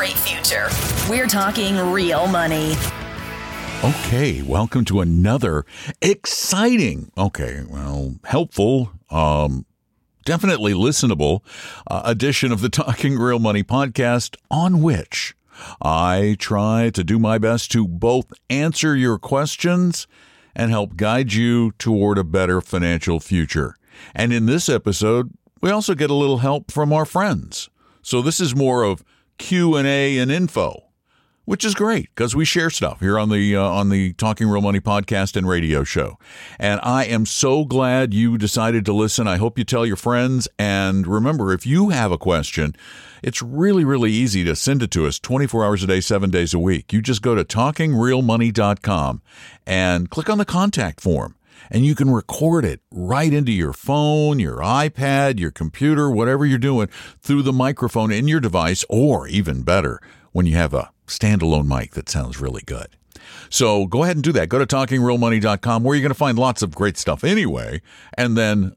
Great future. We're talking real money. Okay, welcome to another exciting, okay, well, helpful, um, definitely listenable uh, edition of the Talking Real Money podcast, on which I try to do my best to both answer your questions and help guide you toward a better financial future. And in this episode, we also get a little help from our friends. So this is more of Q&A and info, which is great because we share stuff here on the uh, on the Talking Real Money podcast and radio show. And I am so glad you decided to listen. I hope you tell your friends and remember if you have a question, it's really really easy to send it to us 24 hours a day, 7 days a week. You just go to talkingrealmoney.com and click on the contact form and you can record it right into your phone, your iPad, your computer, whatever you're doing through the microphone in your device, or even better, when you have a standalone mic that sounds really good. So go ahead and do that. Go to talkingrealmoney.com where you're going to find lots of great stuff anyway, and then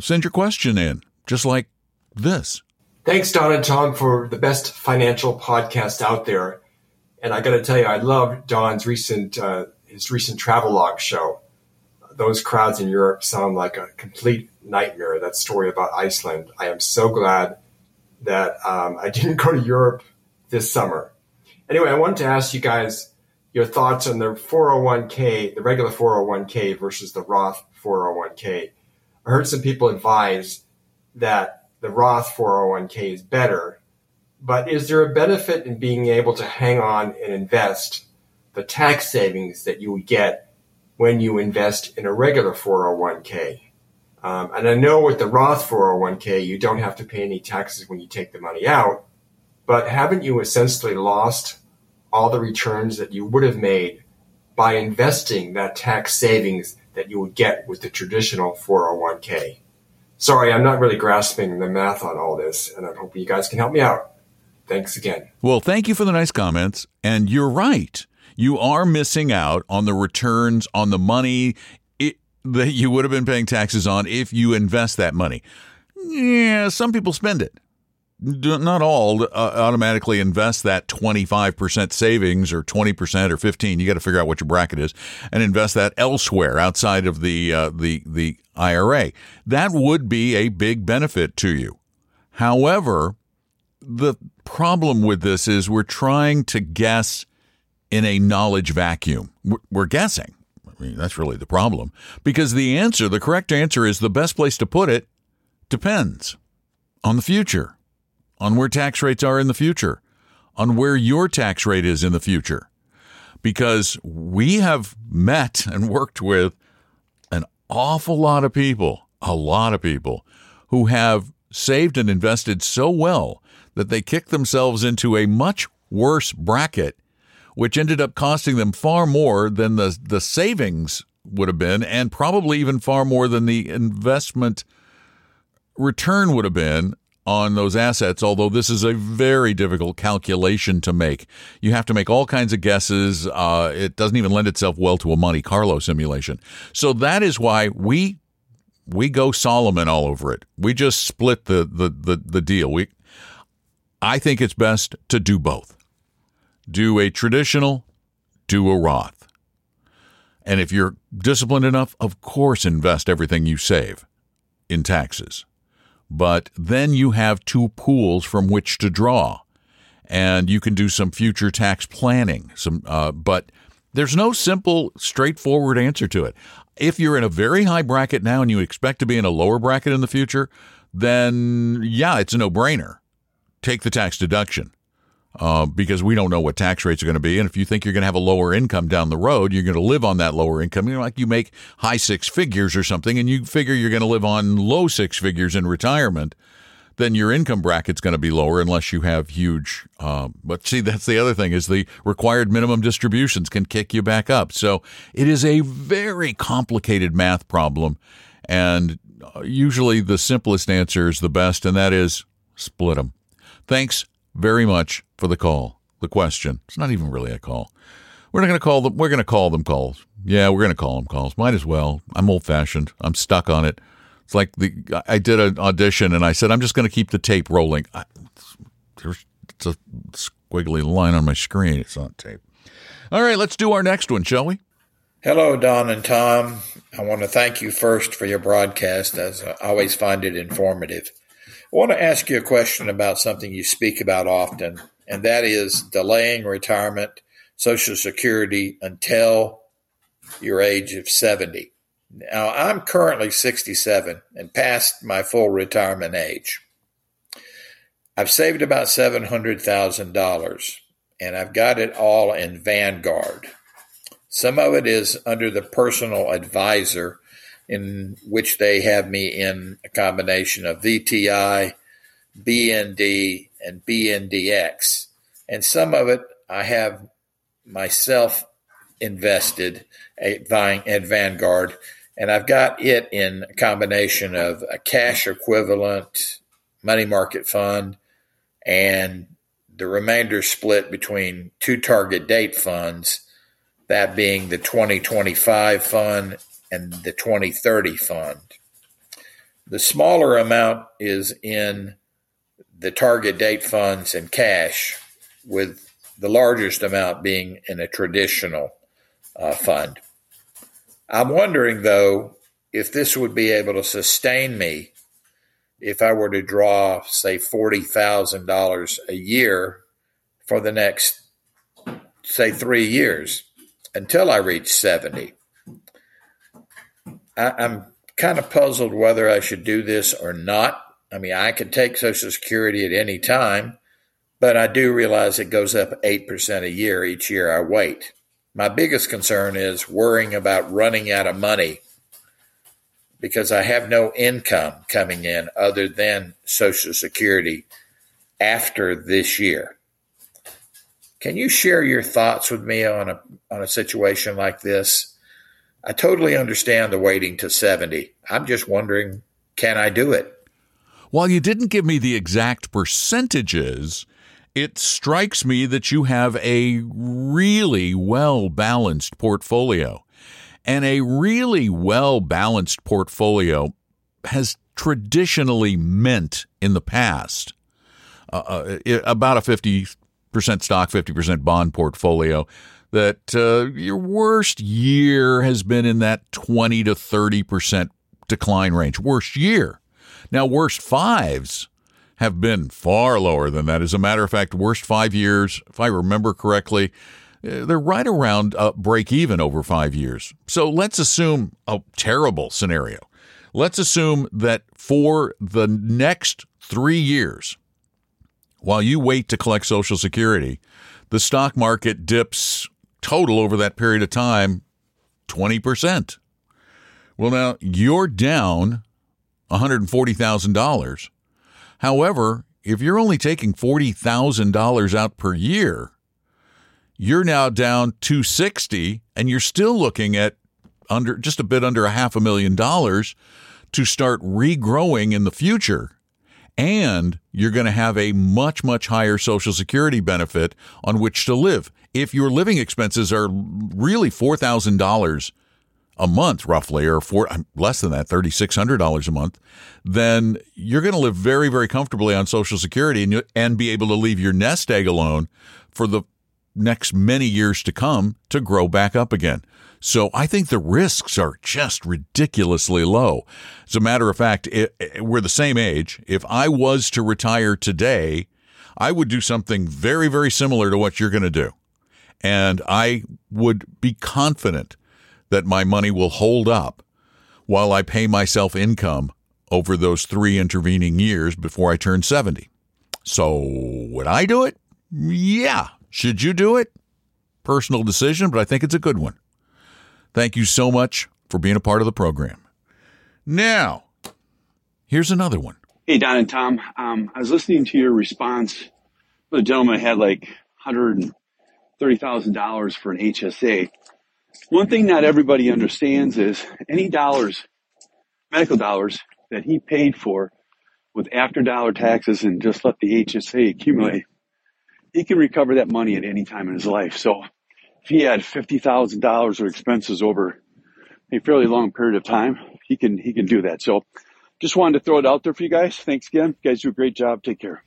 send your question in, just like this. Thanks, Don and Tom, for the best financial podcast out there. And I got to tell you, I love Don's recent uh, his recent travelogue show those crowds in Europe sound like a complete nightmare. That story about Iceland. I am so glad that um, I didn't go to Europe this summer. Anyway, I wanted to ask you guys your thoughts on the 401k, the regular 401k versus the Roth 401k. I heard some people advise that the Roth 401k is better, but is there a benefit in being able to hang on and invest the tax savings that you would get when you invest in a regular 401k. Um, and I know with the Roth 401k, you don't have to pay any taxes when you take the money out, but haven't you essentially lost all the returns that you would have made by investing that tax savings that you would get with the traditional 401k? Sorry, I'm not really grasping the math on all this, and I'm hoping you guys can help me out. Thanks again. Well, thank you for the nice comments. And you're right you are missing out on the returns on the money it, that you would have been paying taxes on if you invest that money. Yeah, some people spend it. Not all uh, automatically invest that 25% savings or 20% or 15. You got to figure out what your bracket is and invest that elsewhere outside of the uh, the the IRA. That would be a big benefit to you. However, the problem with this is we're trying to guess in a knowledge vacuum. We're guessing. I mean, that's really the problem. Because the answer, the correct answer is the best place to put it depends on the future, on where tax rates are in the future, on where your tax rate is in the future. Because we have met and worked with an awful lot of people, a lot of people who have saved and invested so well that they kicked themselves into a much worse bracket which ended up costing them far more than the, the savings would have been, and probably even far more than the investment return would have been on those assets, although this is a very difficult calculation to make. You have to make all kinds of guesses. Uh, it doesn't even lend itself well to a Monte Carlo simulation. So that is why we we go Solomon all over it. We just split the the the, the deal. We I think it's best to do both do a traditional, do a Roth. And if you're disciplined enough, of course, invest everything you save in taxes. But then you have two pools from which to draw, and you can do some future tax planning. Some, uh, but there's no simple, straightforward answer to it. If you're in a very high bracket now and you expect to be in a lower bracket in the future, then yeah, it's a no brainer. Take the tax deduction. Uh, because we don't know what tax rates are going to be. And if you think you're going to have a lower income down the road, you're going to live on that lower income. You know, like you make high six figures or something, and you figure you're going to live on low six figures in retirement. Then your income bracket's going to be lower unless you have huge. Uh, but see, that's the other thing is the required minimum distributions can kick you back up. So it is a very complicated math problem, and uh, usually the simplest answer is the best, and that is split them. Thanks very much for the call. The question. It's not even really a call. We're not going to call them. We're going to call them calls. Yeah, we're going to call them calls. Might as well. I'm old fashioned. I'm stuck on it. It's like the I did an audition and I said I'm just going to keep the tape rolling. I, it's a squiggly line on my screen. It's on tape. All right, let's do our next one, shall we? Hello, Don and Tom. I want to thank you first for your broadcast, as I always find it informative. I want to ask you a question about something you speak about often, and that is delaying retirement, Social Security until your age of 70. Now, I'm currently 67 and past my full retirement age. I've saved about $700,000 and I've got it all in Vanguard. Some of it is under the personal advisor in which they have me in a combination of VTI, BND, and BNDX. And some of it I have myself invested at, Vanguard, and I've got it in a combination of a cash equivalent money market fund and the remainder split between two target date funds, that being the 2025 fund and the 2030 fund. The smaller amount is in the target date funds and cash, with the largest amount being in a traditional uh, fund. I'm wondering, though, if this would be able to sustain me if I were to draw, say, $40,000 a year for the next, say, three years until I reach 70. I, I'm kind of puzzled whether I should do this or not. I mean, I could take Social Security at any time, but I do realize it goes up 8% a year each year I wait. My biggest concern is worrying about running out of money because I have no income coming in other than Social Security after this year. Can you share your thoughts with me on a on a situation like this? I totally understand the waiting to 70. I'm just wondering, can I do it? While you didn't give me the exact percentages, it strikes me that you have a really well balanced portfolio. And a really well balanced portfolio has traditionally meant in the past uh, uh about a 50 percent stock, 50% bond portfolio, that uh, your worst year has been in that 20 to 30% decline range. Worst year. Now, worst fives have been far lower than that. As a matter of fact, worst five years, if I remember correctly, uh, they're right around uh, break even over five years. So let's assume a terrible scenario. Let's assume that for the next three years, while you wait to collect Social Security, the stock market dips total over that period of time 20%. Well, now you're down $140,000. However, if you're only taking $40,000 out per year, you're now down 260 and you're still looking at under just a bit under a half a million dollars to start regrowing in the future and you're going to have a much, much higher Social Security benefit on which to live. If your living expenses are really $4,000 a month, roughly, or four, less than that, $3,600 a month, then you're going to live very, very comfortably on Social Security and, and be able to leave your nest egg alone for the next many years to come to grow back up again. So I think the risks are just ridiculously low. As a matter of fact, it, it, we're the same age. If I was to retire today, I would do something very, very similar to what you're going to do. And I would be confident that my money will hold up while I pay myself income over those three intervening years before I turn 70. So would I do it? Yeah. Should you do it? Personal decision, but I think it's a good one. Thank you so much for being a part of the program. Now, here's another one. Hey, Don and Tom. Um, I was listening to your response. The gentleman had like $130,000 for an HSA. One thing not everybody understands is any dollars, medical dollars that he paid for with after dollar taxes and just let the HSA accumulate, he can recover that money at any time in his life. So if he had $50,000 of expenses over a fairly long period of time, he can, he can do that. So just wanted to throw it out there for you guys. Thanks again. You guys do a great job. Take care.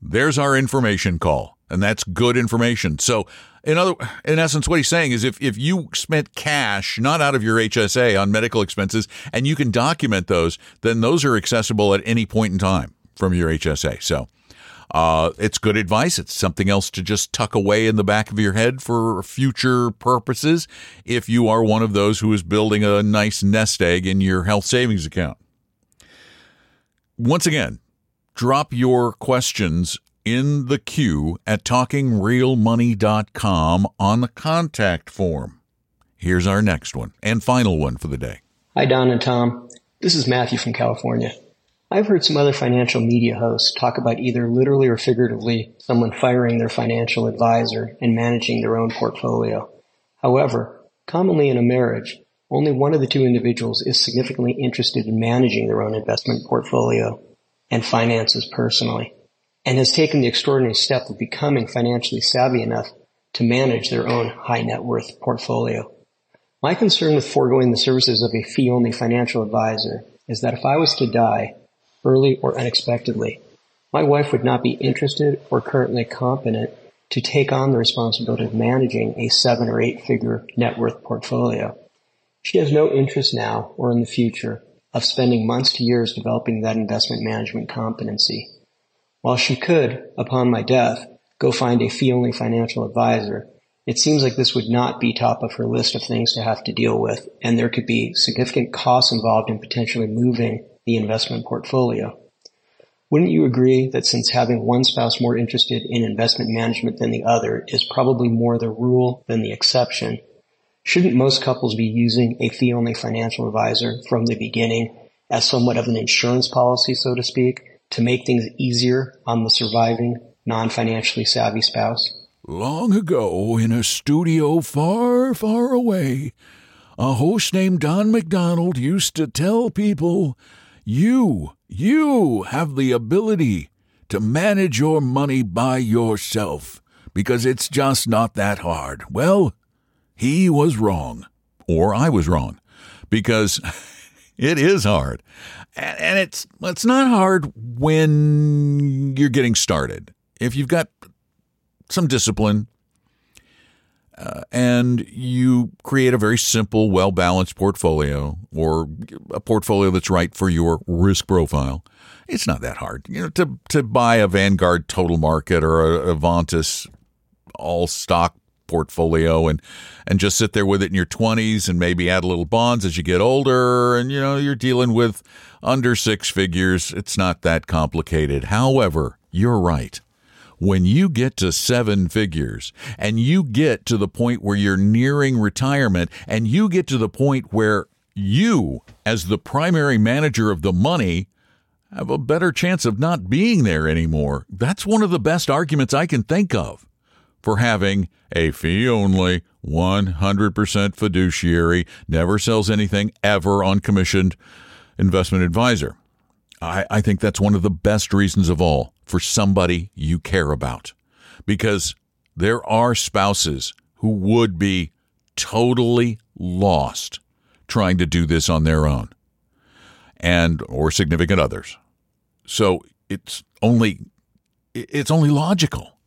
There's our information call, and that's good information. So, in other, in essence, what he's saying is, if if you spent cash not out of your HSA on medical expenses, and you can document those, then those are accessible at any point in time from your HSA. So, uh, it's good advice. It's something else to just tuck away in the back of your head for future purposes. If you are one of those who is building a nice nest egg in your health savings account. Once again, drop your questions in the queue at talkingrealmoney.com on the contact form. Here's our next one and final one for the day. Hi, Don and Tom. This is Matthew from California. I've heard some other financial media hosts talk about either literally or figuratively someone firing their financial advisor and managing their own portfolio. However, commonly in a marriage, only one of the two individuals is significantly interested in managing their own investment portfolio and finances personally and has taken the extraordinary step of becoming financially savvy enough to manage their own high net worth portfolio. My concern with foregoing the services of a fee only financial advisor is that if I was to die early or unexpectedly, my wife would not be interested or currently competent to take on the responsibility of managing a seven or eight figure net worth portfolio. She has no interest now or in the future of spending months to years developing that investment management competency. While she could, upon my death, go find a fee-only financial advisor, it seems like this would not be top of her list of things to have to deal with, and there could be significant costs involved in potentially moving the investment portfolio. Wouldn't you agree that since having one spouse more interested in investment management than the other is probably more the rule than the exception, Shouldn't most couples be using a fee-only financial advisor from the beginning as somewhat of an insurance policy, so to speak, to make things easier on the surviving, non-financially savvy spouse? Long ago, in a studio far, far away, a host named Don McDonald used to tell people, You, you have the ability to manage your money by yourself because it's just not that hard. Well, he was wrong, or I was wrong, because it is hard. And it's it's not hard when you're getting started. If you've got some discipline uh, and you create a very simple, well balanced portfolio or a portfolio that's right for your risk profile, it's not that hard. You know, to to buy a Vanguard Total Market or a Avantis all stock portfolio and and just sit there with it in your 20s and maybe add a little bonds as you get older and you know you're dealing with under six figures. It's not that complicated. However you're right when you get to seven figures and you get to the point where you're nearing retirement and you get to the point where you as the primary manager of the money have a better chance of not being there anymore that's one of the best arguments i can think of for having a fee only, 100% fiduciary, never sells anything ever on commissioned investment advisor. I, I think that's one of the best reasons of all for somebody you care about because there are spouses who would be totally lost trying to do this on their own and or significant others. So it's only it's only logical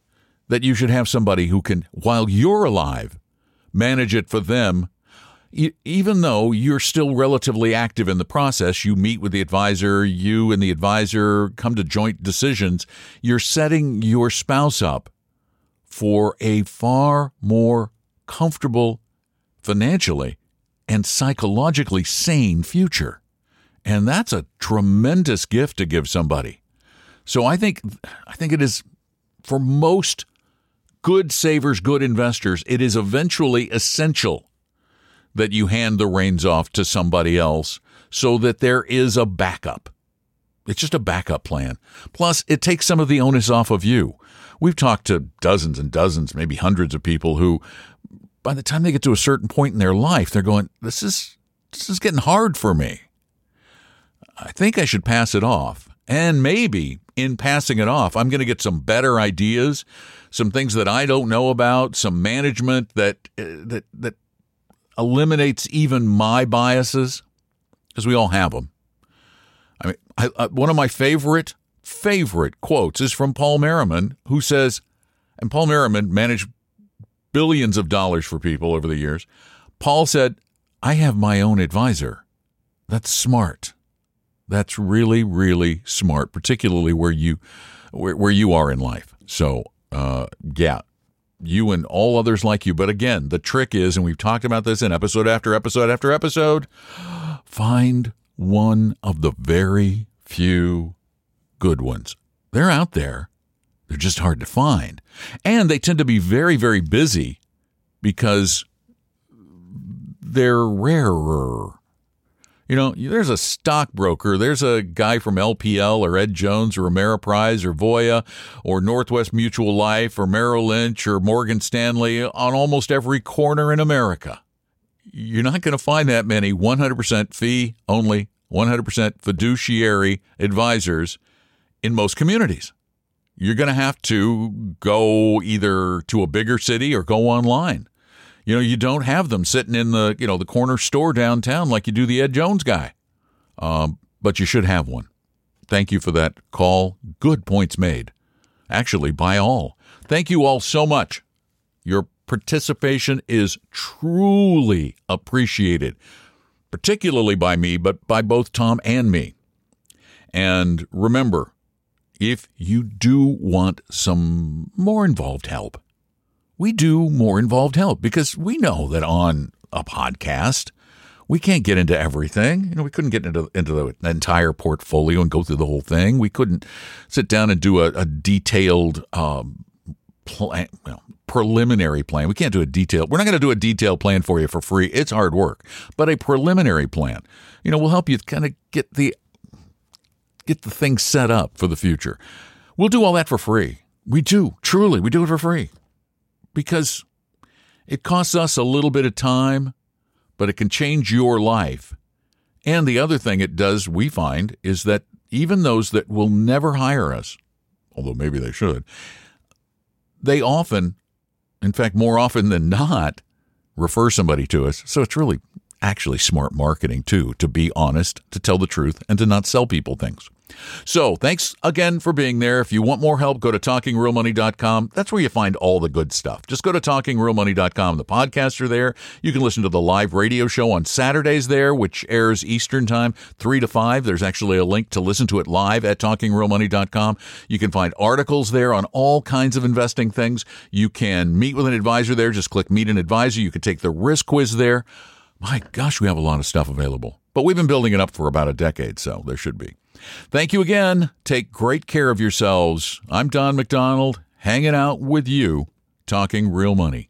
that you should have somebody who can, while you're alive, manage it for them. Even though you're still relatively active in the process, you meet with the advisor, you and the advisor come to joint decisions, you're setting your spouse up for a far more comfortable financially and psychologically sane future. And that's a tremendous gift to give somebody. So I think I think it is for most good savers, good investors, it is eventually essential that you hand the reins off to somebody else so that there is a backup. It's just a backup plan. Plus, it takes some of the onus off of you. We've talked to dozens and dozens, maybe hundreds of people who, by the time they get to a certain point in their life, they're going, "This is this is getting hard for me. I think I should pass it off." And maybe in passing it off, I'm going to get some better ideas, some things that I don't know about, some management that uh, that that eliminates even my biases because we all have them. I mean, I, I, one of my favorite favorite quotes is from Paul Merriman, who says, and Paul Merriman managed billions of dollars for people over the years. Paul said, I have my own advisor. That's smart. That's really, really smart, particularly where you where, where you are in life. So, uh, yeah, you and all others like you. But again, the trick is, and we've talked about this in episode after episode after episode, find one of the very few good ones. They're out there. They're just hard to find. And they tend to be very, very busy because they're rarer. You know, there's a stockbroker, there's a guy from LPL or Ed Jones or Ameriprise or Voya or Northwest Mutual Life or Merrill Lynch or Morgan Stanley on almost every corner in America. You're not going to find that many 100% fee only, 100% fiduciary advisors in most communities. You're going to have to go either to a bigger city or go online. You know, you don't have them sitting in the you know the corner store downtown like you do the Ed Jones guy, um, but you should have one. Thank you for that call. Good points made, actually by all. Thank you all so much. Your participation is truly appreciated, particularly by me, but by both Tom and me. And remember, if you do want some more involved help, we do more involved help because we know that on a podcast, we can't get into everything. You know, we couldn't get into into the entire portfolio and go through the whole thing. We couldn't sit down and do a, a detailed um, plan, well, preliminary plan. We can't do a detailed. We're not going to do a detailed plan for you for free. It's hard work, but a preliminary plan, you know, will help you kind of get the get the thing set up for the future. We'll do all that for free. We do truly. We do it for free because it costs us a little bit of time, but it can change your life. And the other thing it does, we find, is that even those that will never hire us, although maybe they should, they often, in fact, more often than not, refer somebody to us. So it's really actually smart marketing, too, to be honest, to tell the truth, and to not sell people things. So, thanks again for being there. If you want more help, go to talkingrealmoney.com. That's where you find all the good stuff. Just go to talkingrealmoney.com. The podcasts are there. You can listen to the live radio show on Saturdays there, which airs Eastern Time, 3 to 5. There's actually a link to listen to it live at talkingrealmoney.com. You can find articles there on all kinds of investing things. You can meet with an advisor there. Just click Meet an Advisor. You can take the risk quiz there. My gosh, we have a lot of stuff available. But we've been building it up for about a decade, so there should be. Thank you again. Take great care of yourselves. I'm Don McDonald, hanging out with you, talking real money